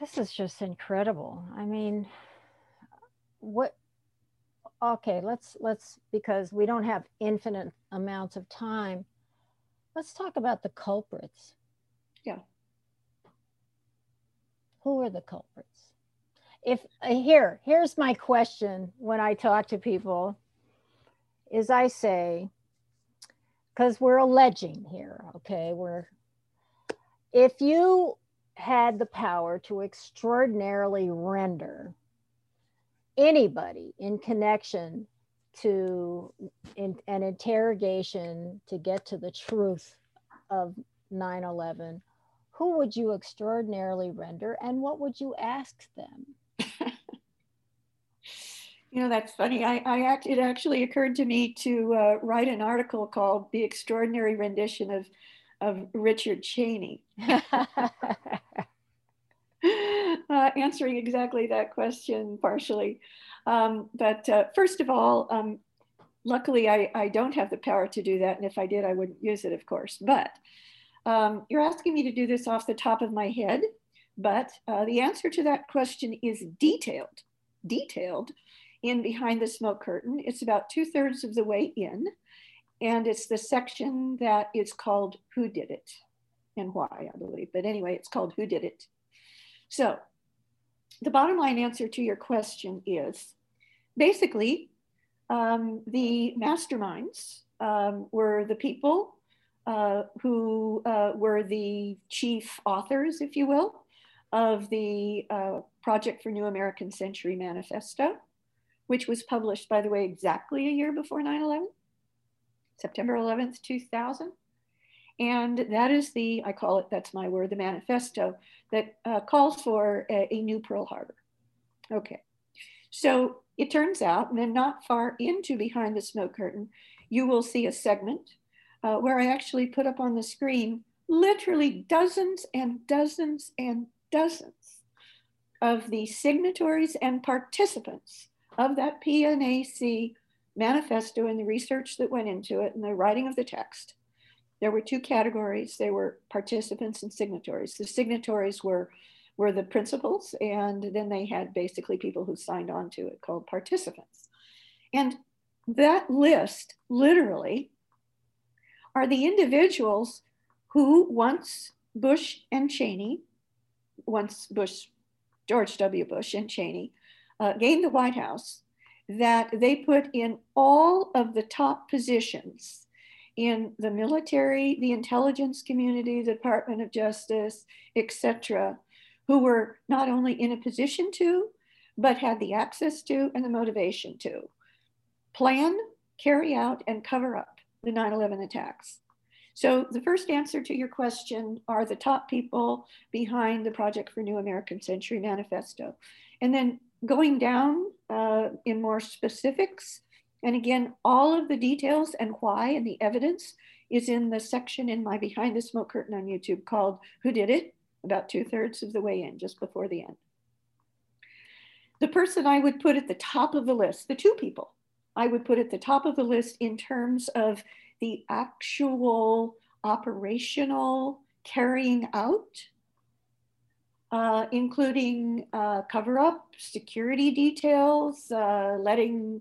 This is just incredible. I mean, what okay, let's let's because we don't have infinite amounts of time. Let's talk about the culprits. Yeah. Who are the culprits? If here, here's my question when I talk to people is I say cuz we're alleging here, okay? We're if you had the power to extraordinarily render anybody in connection to in, an interrogation to get to the truth of 9-11 who would you extraordinarily render and what would you ask them you know that's funny i, I act, it actually occurred to me to uh, write an article called the extraordinary rendition of of richard cheney uh, answering exactly that question partially. Um, but uh, first of all, um, luckily I, I don't have the power to do that. And if I did, I wouldn't use it, of course. But um, you're asking me to do this off the top of my head. But uh, the answer to that question is detailed, detailed in Behind the Smoke Curtain. It's about two thirds of the way in. And it's the section that is called Who Did It and Why, I believe. But anyway, it's called Who Did It. So the bottom line answer to your question is basically um, the masterminds um, were the people uh, who uh, were the chief authors, if you will, of the uh, Project for New American Century Manifesto, which was published, by the way, exactly a year before 9 11, September 11th, 2000. And that is the, I call it, that's my word, the manifesto that uh, calls for a, a, new Pearl Harbor. Okay, so it turns out, and then not far into Behind the Smoke Curtain, you will see a segment uh, where I actually put up on the screen literally dozens and dozens and dozens of the signatories and participants of that PNAC manifesto and the research that went into it and the writing of the text there were two categories. They were participants and signatories. The signatories were, were the principals, and then they had basically people who signed on to it called participants. And that list literally are the individuals who once Bush and Cheney, once Bush, George W. Bush and Cheney uh, gained the White House, that they put in all of the top positions in the military, the intelligence community, the Department of Justice, etc., who were not only in a position to, but had the access to and the motivation to plan, carry out, and cover up the 9 11 attacks. So, the first answer to your question are the top people behind the Project for New American Century Manifesto. And then going down uh, in more specifics, and again, all of the details and why and the evidence is in the section in my Behind the Smoke Curtain on YouTube called Who Did It? About two thirds of the way in, just before the end. The person I would put at the top of the list, the two people I would put at the top of the list in terms of the actual operational carrying out, uh, including uh, cover up, security details, uh, letting,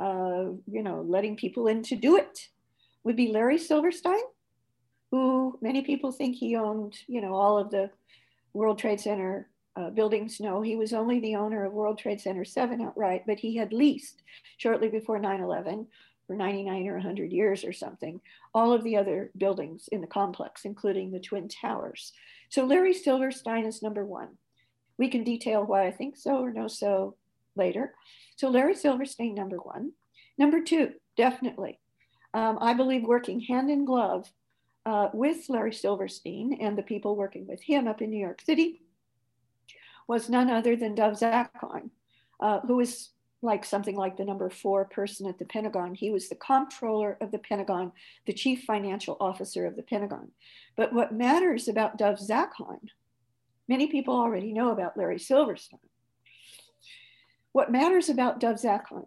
uh, you know, letting people in to do it, would be Larry Silverstein, who many people think he owned, you know, all of the World Trade Center uh, buildings. No, he was only the owner of World Trade Center 7 outright, but he had leased shortly before 9 11 for 99 or 100 years or something, all of the other buildings in the complex, including the Twin Towers. So Larry Silverstein is number one. We can detail why I think so or no so later. So Larry Silverstein, number one. Number two, definitely. Um, I believe working hand in glove uh, with Larry Silverstein and the people working with him up in New York City was none other than Dov Zakheim, uh, who is like something like the number four person at the Pentagon. He was the comptroller of the Pentagon, the chief financial officer of the Pentagon. But what matters about Dov Zakheim, many people already know about Larry Silverstein. What matters about Dov Zakheim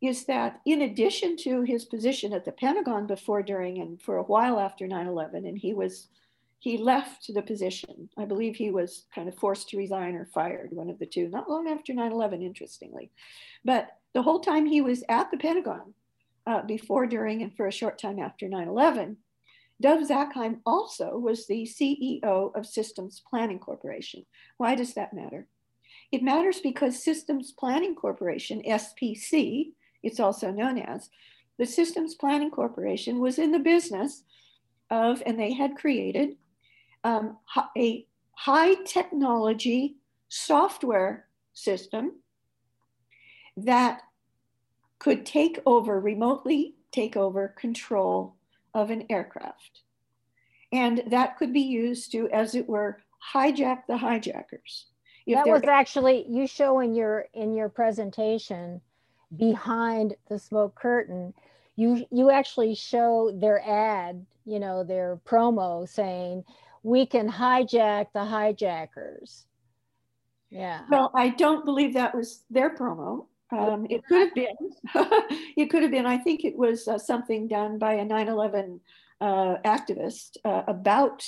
is that in addition to his position at the Pentagon before, during, and for a while after 9 11, and he was he left the position. I believe he was kind of forced to resign or fired, one of the two, not long after 9 11, interestingly. But the whole time he was at the Pentagon, uh, before, during, and for a short time after 9 11, Dov Zakheim also was the CEO of Systems Planning Corporation. Why does that matter? It matters because Systems Planning Corporation, SPC, it's also known as, the Systems Planning Corporation was in the business of, and they had created um, a high technology software system that could take over, remotely take over control of an aircraft. And that could be used to, as it were, hijack the hijackers. If that was actually you show in your in your presentation behind the smoke curtain. You you actually show their ad, you know, their promo saying we can hijack the hijackers. Yeah. Well, I don't believe that was their promo. Um, it could have been. it could have been. I think it was uh, something done by a 9/11 uh, activist uh, about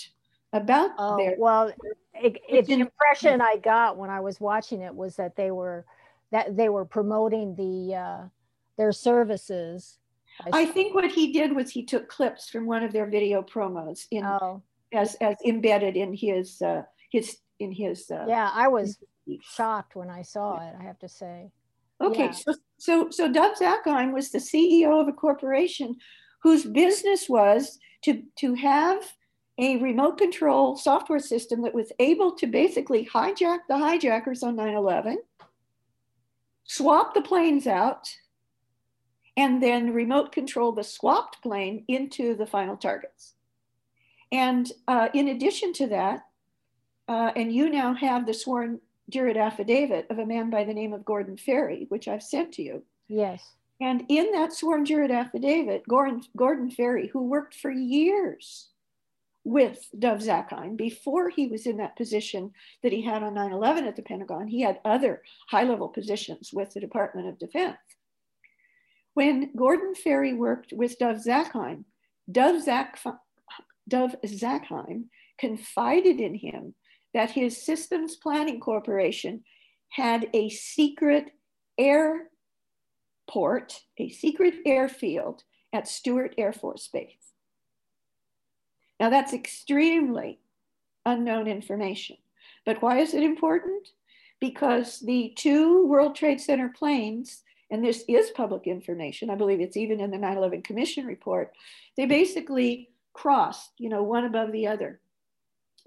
about oh, their. Well, it, it, the impression I got when I was watching it was that they were that they were promoting the uh, their services. I, I think what he did was he took clips from one of their video promos in oh as as embedded in his uh, his in his. Uh, yeah, I was shocked when I saw it. I have to say. Okay, yeah. so so so Dov Zakheim was the CEO of a corporation whose business was to to have a remote control software system that was able to basically hijack the hijackers on 9/11, swap the planes out, and then remote control the swapped plane into the final targets. And uh, in addition to that, uh, and you now have the sworn jurid affidavit of a man by the name of Gordon Ferry, which I've sent to you. Yes. And in that sworn jurid affidavit, Gordon, Gordon Ferry, who worked for years with Dov Zakheim before he was in that position that he had on 9 11 at the Pentagon, he had other high level positions with the Department of Defense. When Gordon Ferry worked with Dov Zakheim, Dov Zakheim Dov Zakheim confided in him that his Systems Planning Corporation had a secret airport, a secret airfield at Stewart Air Force Base. Now, that's extremely unknown information. But why is it important? Because the two World Trade Center planes, and this is public information, I believe it's even in the 9 11 Commission report, they basically crossed, you know, one above the other,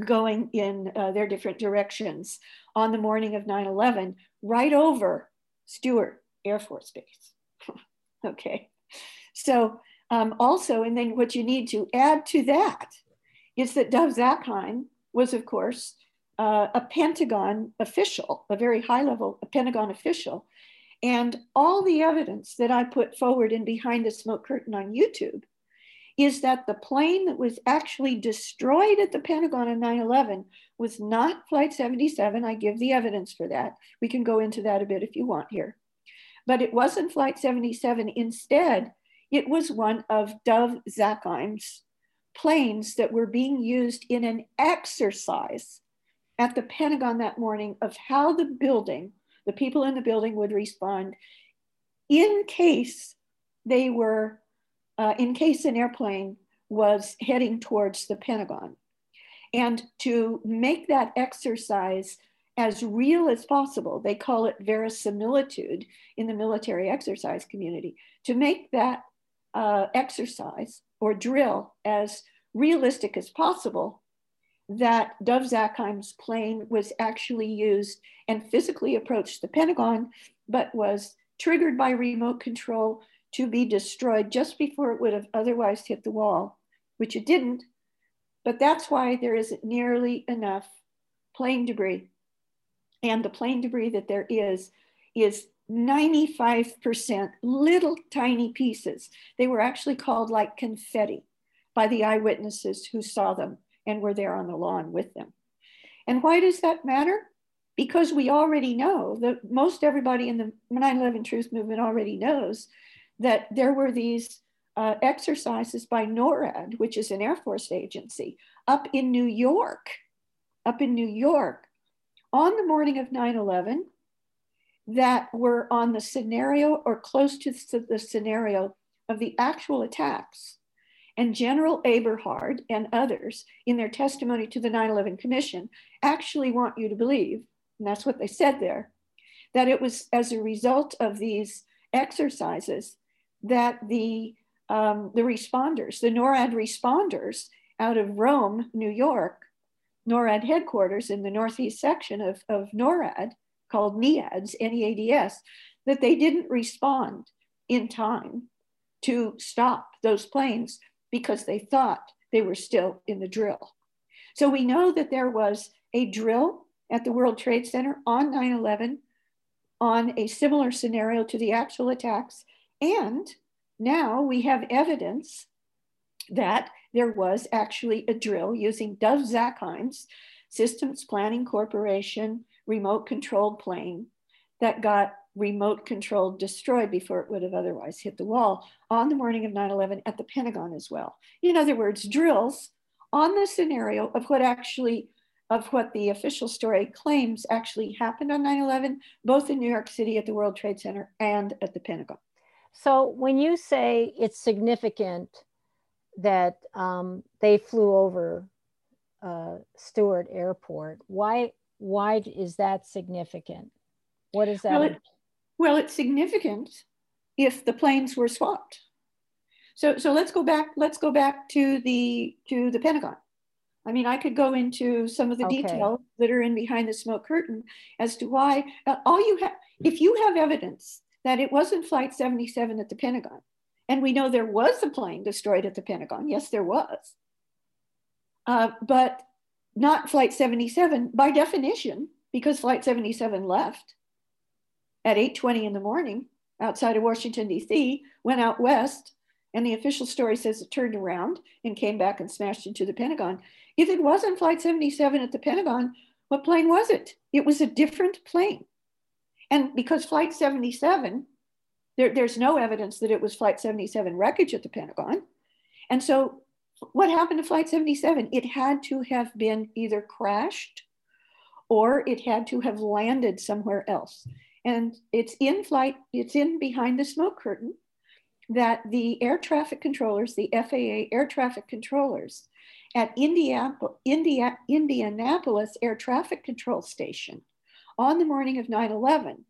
going in uh, their different directions on the morning of 9 11, right over Stewart Air Force Base. okay. So, um, also, and then what you need to add to that is that Dov Zakheim was, of course, uh, a Pentagon official, a very high level Pentagon official. And all the evidence that I put forward in Behind the Smoke Curtain on YouTube is that the plane that was actually destroyed at the Pentagon on 9 11 was not Flight 77. I give the evidence for that. We can go into that a bit if you want here. But it wasn't Flight 77. Instead, it was one of Dov Zakheim's planes that were being used in an exercise at the Pentagon that morning of how the building, the people in the building would respond in case they were, uh, in case an airplane was heading towards the Pentagon. And to make that exercise as real as possible, they call it verisimilitude in the military exercise community, to make that uh, exercise or drill as realistic as possible, that Dov Zakheim's plane was actually used and physically approached the Pentagon, but was triggered by remote control to be destroyed just before it would have otherwise hit the wall, which it didn't. But that's why there isn't nearly enough plane debris. And the plane debris that there is, is 95% little tiny pieces. They were actually called like confetti by the eyewitnesses who saw them and were there on the lawn with them. And why does that matter? Because we already know that most everybody in the 9 11 truth movement already knows that there were these uh, exercises by NORAD, which is an Air Force agency, up in New York, up in New York on the morning of 9 11 that were on the scenario or close to the scenario of the actual attacks. And General Eberhart and others, in their testimony to the 9 11 Commission, actually want you to believe, and that's what they said there, that it was as a result of these exercises that the, um, the responders, the NORAD responders out of Rome, New York, NORAD headquarters in the Northeast section of, of NORAD, called NEADS, N-E-A-D-S, that they didn't respond in time to stop those planes because they thought they were still in the drill. So we know that there was a drill at the World Trade Center on 9 11 on a similar scenario to the actual attacks. And now we have evidence that there was actually a drill using Dov Zakheim's Systems Planning Corporation remote controlled plane that got remote controlled destroyed before it would have otherwise hit the wall on the morning of 9-11 at the Pentagon as well. In other words, drills on the scenario of what actually of what the official story claims actually happened on 9-11, both in New York City at the World Trade Center and at the Pentagon. So when you say it's significant that um, they flew over uh, Stewart Airport, why why is that significant? What is that? Well, it, well, it's significant if the planes were swapped. So, so let's go back. Let's go back to the to the Pentagon. I mean, I could go into some of the okay. details that are in behind the smoke curtain as to why. Uh, all you have, if you have evidence that it wasn't Flight 77 at the Pentagon, and we know there was a plane destroyed at the Pentagon. Yes, there was. Uh, but not Flight 77 by definition, because Flight 77 left at 8:20 in the morning outside of Washington D.C., went out west, and the official story says it turned around and came back and smashed into the Pentagon. If it wasn't Flight 77 at the Pentagon, what plane was it? It was a different plane. And because Flight 77, there, there's no evidence that it was Flight 77 wreckage at the Pentagon. And so what happened to Flight 77? It had to have been either crashed or it had to have landed somewhere else. And it's in flight, it's in behind the smoke curtain that the air traffic controllers, the FAA air traffic controllers at India, India, Indianapolis Air Traffic Control Station on the morning of 9 11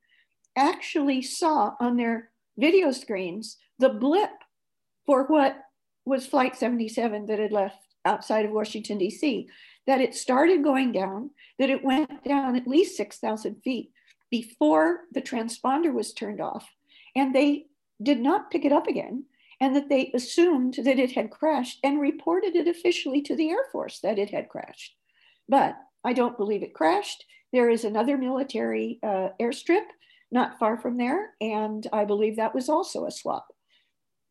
actually saw on their video screens the blip for what was Flight 77 that had left outside of Washington, D.C., that it started going down, that it went down at least 6,000 feet before the transponder was turned off, and they did not pick it up again, and that they assumed that it had crashed and reported it officially to the Air Force that it had crashed. But I don't believe it crashed. There is another military uh, airstrip not far from there, and I believe that was also a swap.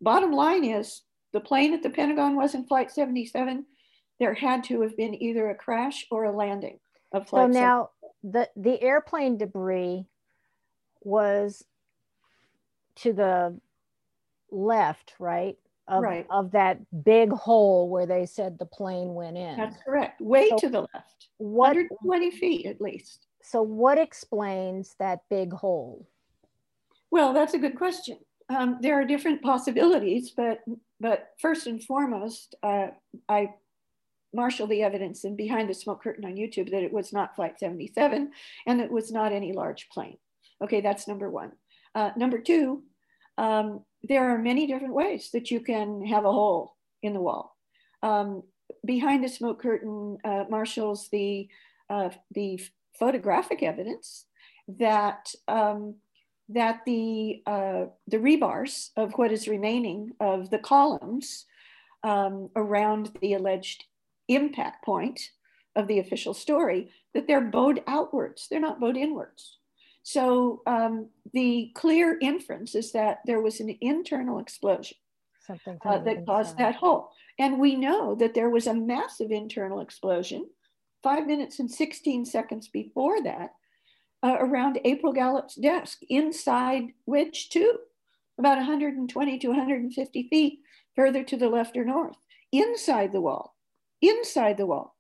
Bottom line is the plane at the Pentagon wasn't Flight 77, there had to have been either a crash or a landing of Flight So now the, the airplane debris was to the left, right? Of, Right. of that big hole where they said the plane went in. That's correct. Way So to the left, what 120 feet at least. so what explains that big hole? Well, that's a good question. Um, there are different possibilities, but but first and foremost, uh, I marshal the evidence and behind the smoke curtain on YouTube that it was not Flight 77 and it was not any large plane. Okay, that's number one. Uh, number two, um, there are many different ways that you can have a hole in the wall. Um, behind the smoke curtain uh, marshals the uh, the photographic evidence that um, that the uh, the rebars of what is remaining of the columns um, around the alleged impact point of the official story that they're bowed outwards they're not bowed inwards so um, the clear inference is that there was an internal explosion Something uh, that caused that hole and we know that there was a massive internal explosion five minutes and 16 seconds before that uh, around April Gallop's desk, inside which too, about 120 to 150 feet further to the left or north, inside the wall, inside the wall.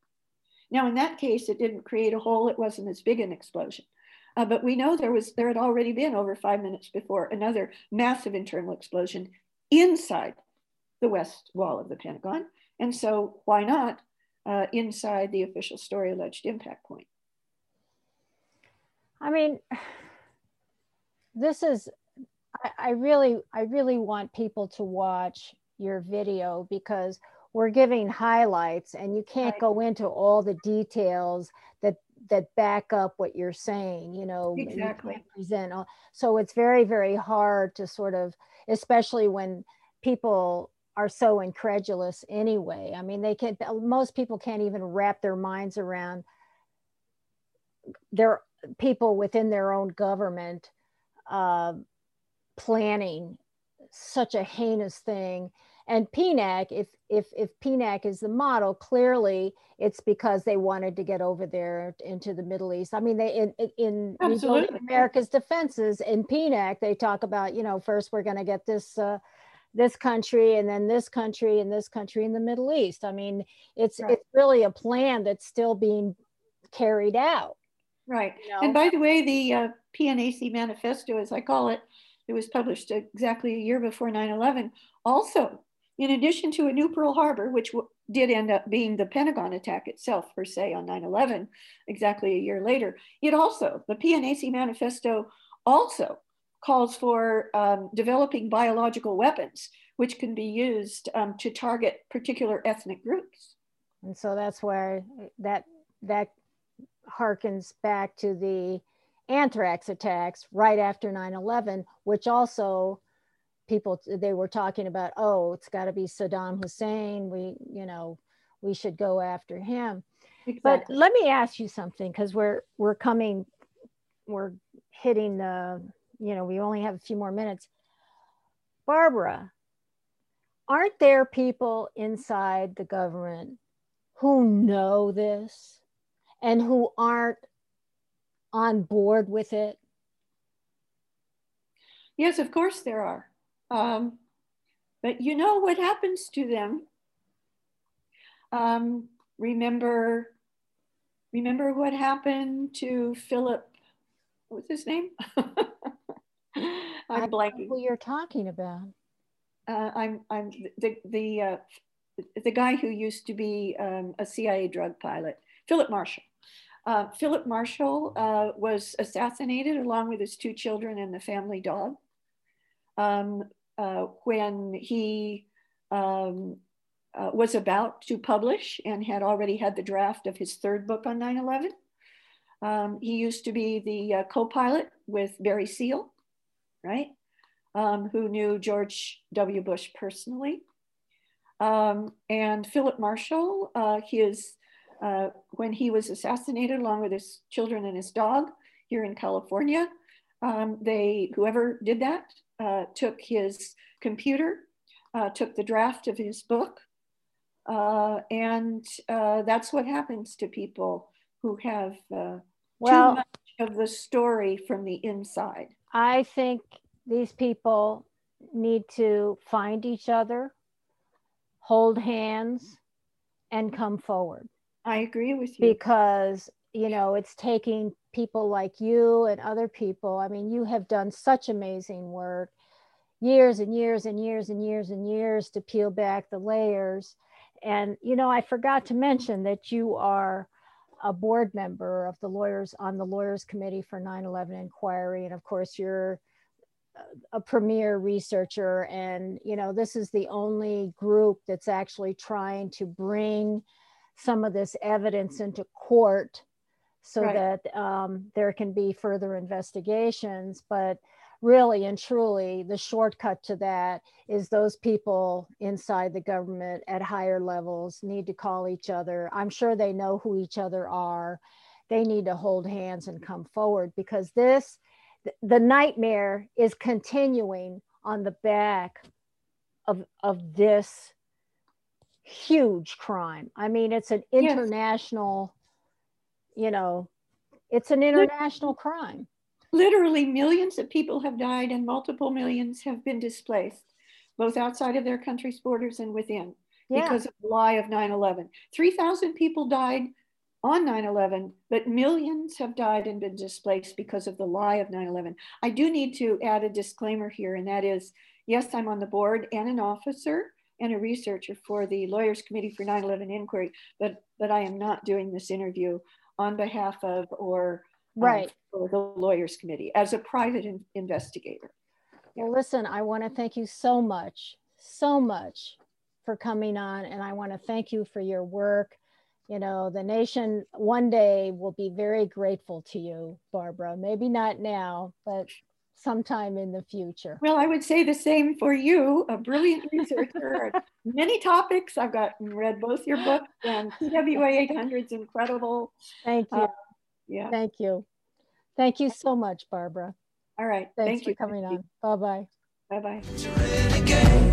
Now, in that case, it didn't create a hole. It wasn't as big an explosion. Uh, but we know there was there had already been over five minutes before another massive internal explosion inside the west wall of the Pentagon. And so why not uh, inside the official story alleged impact point? I mean, this is, I, I really, I really want people to watch your video because we're giving highlights and you can't go into all the details that that back up what you're saying you know you Exactly. present all, so it's very very hard to sort of especially when people are so incredulous anyway i mean they can most people can't even wrap their minds around their people within their own government uh, planning such a heinous thing. And PNAC, if if if PNAC is the model, clearly it's because they wanted to get over there into the Middle East. I mean, they in in, in America's defenses in PNAC, they talk about you know first we're going to get this. Uh, this country and then this country and this country in the Middle East. I mean, it's Right. it's really a plan that's still being carried out. Right. You know? And by the way, the uh, PNAC manifesto, as I call it, it was published exactly a year before 9 11, also, in addition to a new Pearl Harbor, which did end up being the Pentagon attack itself, per se, on 9 11, exactly a year later, it also, the PNAC manifesto also calls for um, developing biological weapons, which can be used um, to target particular ethnic groups. and so that's where that that harkens back to the anthrax attacks right after 9-11 which also people they were talking about oh it's got to be saddam hussein. We you know we should go after him. But let me ask you something because we're we're coming we're hitting the you know we only have a few more minutes. Barbara aren't there people inside the government who know this and who aren't on board with it? Yes, of course there are. Um, but you know what happens to them? Um, remember, remember what happened to Philip? What's his name? I'm blanking. who you're talking about Uh, I'm I'm the the uh, the guy who used to be um, a CIA drug pilot, Philip Marshall. Uh, Philip Marshall uh, was assassinated along with his two children and the family dog um, uh, when he um, uh, was about to publish and had already had the draft of his third book on 9 11. Um, he used to be the uh, co pilot with Barry Seal, right? Um, who knew George W. Bush personally. Um, and Philip Marshall, uh, his, uh, when he was assassinated along with his children and his dog here in California, um, they, whoever did that, uh, took his computer, uh, took the draft of his book. Uh, and uh, that's what happens to people who have uh, well, too much of the story from the inside. I think these people need to find each other, hold hands, and come forward. I agree with you. Because, you know, it's taking people like you and other people. I mean, you have done such amazing work years and years and years and years and years to peel back the layers. And, you know, I forgot to mention that you are a board member of the lawyers on the lawyers committee for 9-11 inquiry. And of course, you're a premier researcher. And, you know, this is the only group that's actually trying to bring some of this evidence into court so right. that um, there can be further investigations. But really and truly, the shortcut to that is those people inside the government at higher levels need to call each other. I'm sure they know who each other are. They need to hold hands and come forward because this, the nightmare is continuing on the back of, of this huge crime. I mean, it's an international, yes. You know, it's an international crime literally millions of people have died and multiple millions have been displaced, both outside of their country's borders and within, yeah. because of the lie of 9 11. 3,000 people died on 9 11, but millions have died and been displaced because of the lie of 9 11. I do need to add a disclaimer here, and that is yes, I'm on the board and an officer and a researcher for the Lawyers Committee for 9 11 Inquiry, but, but I am not doing this interview on behalf of or um, right. um, the lawyers committee as a private in investigator. Well listen i want to thank you so much so much for coming on and i want to thank you for your work. You know the nation one day will be very grateful to you barbara. Maybe not now but sometime in the future well i would say the same for you a brilliant researcher many topics i've got read both your books and TWA 800's incredible thank you uh, yeah. Thank you. Thank you so much, Barbara. All right. Thanks Thank for you. coming on. Bye bye. Bye bye.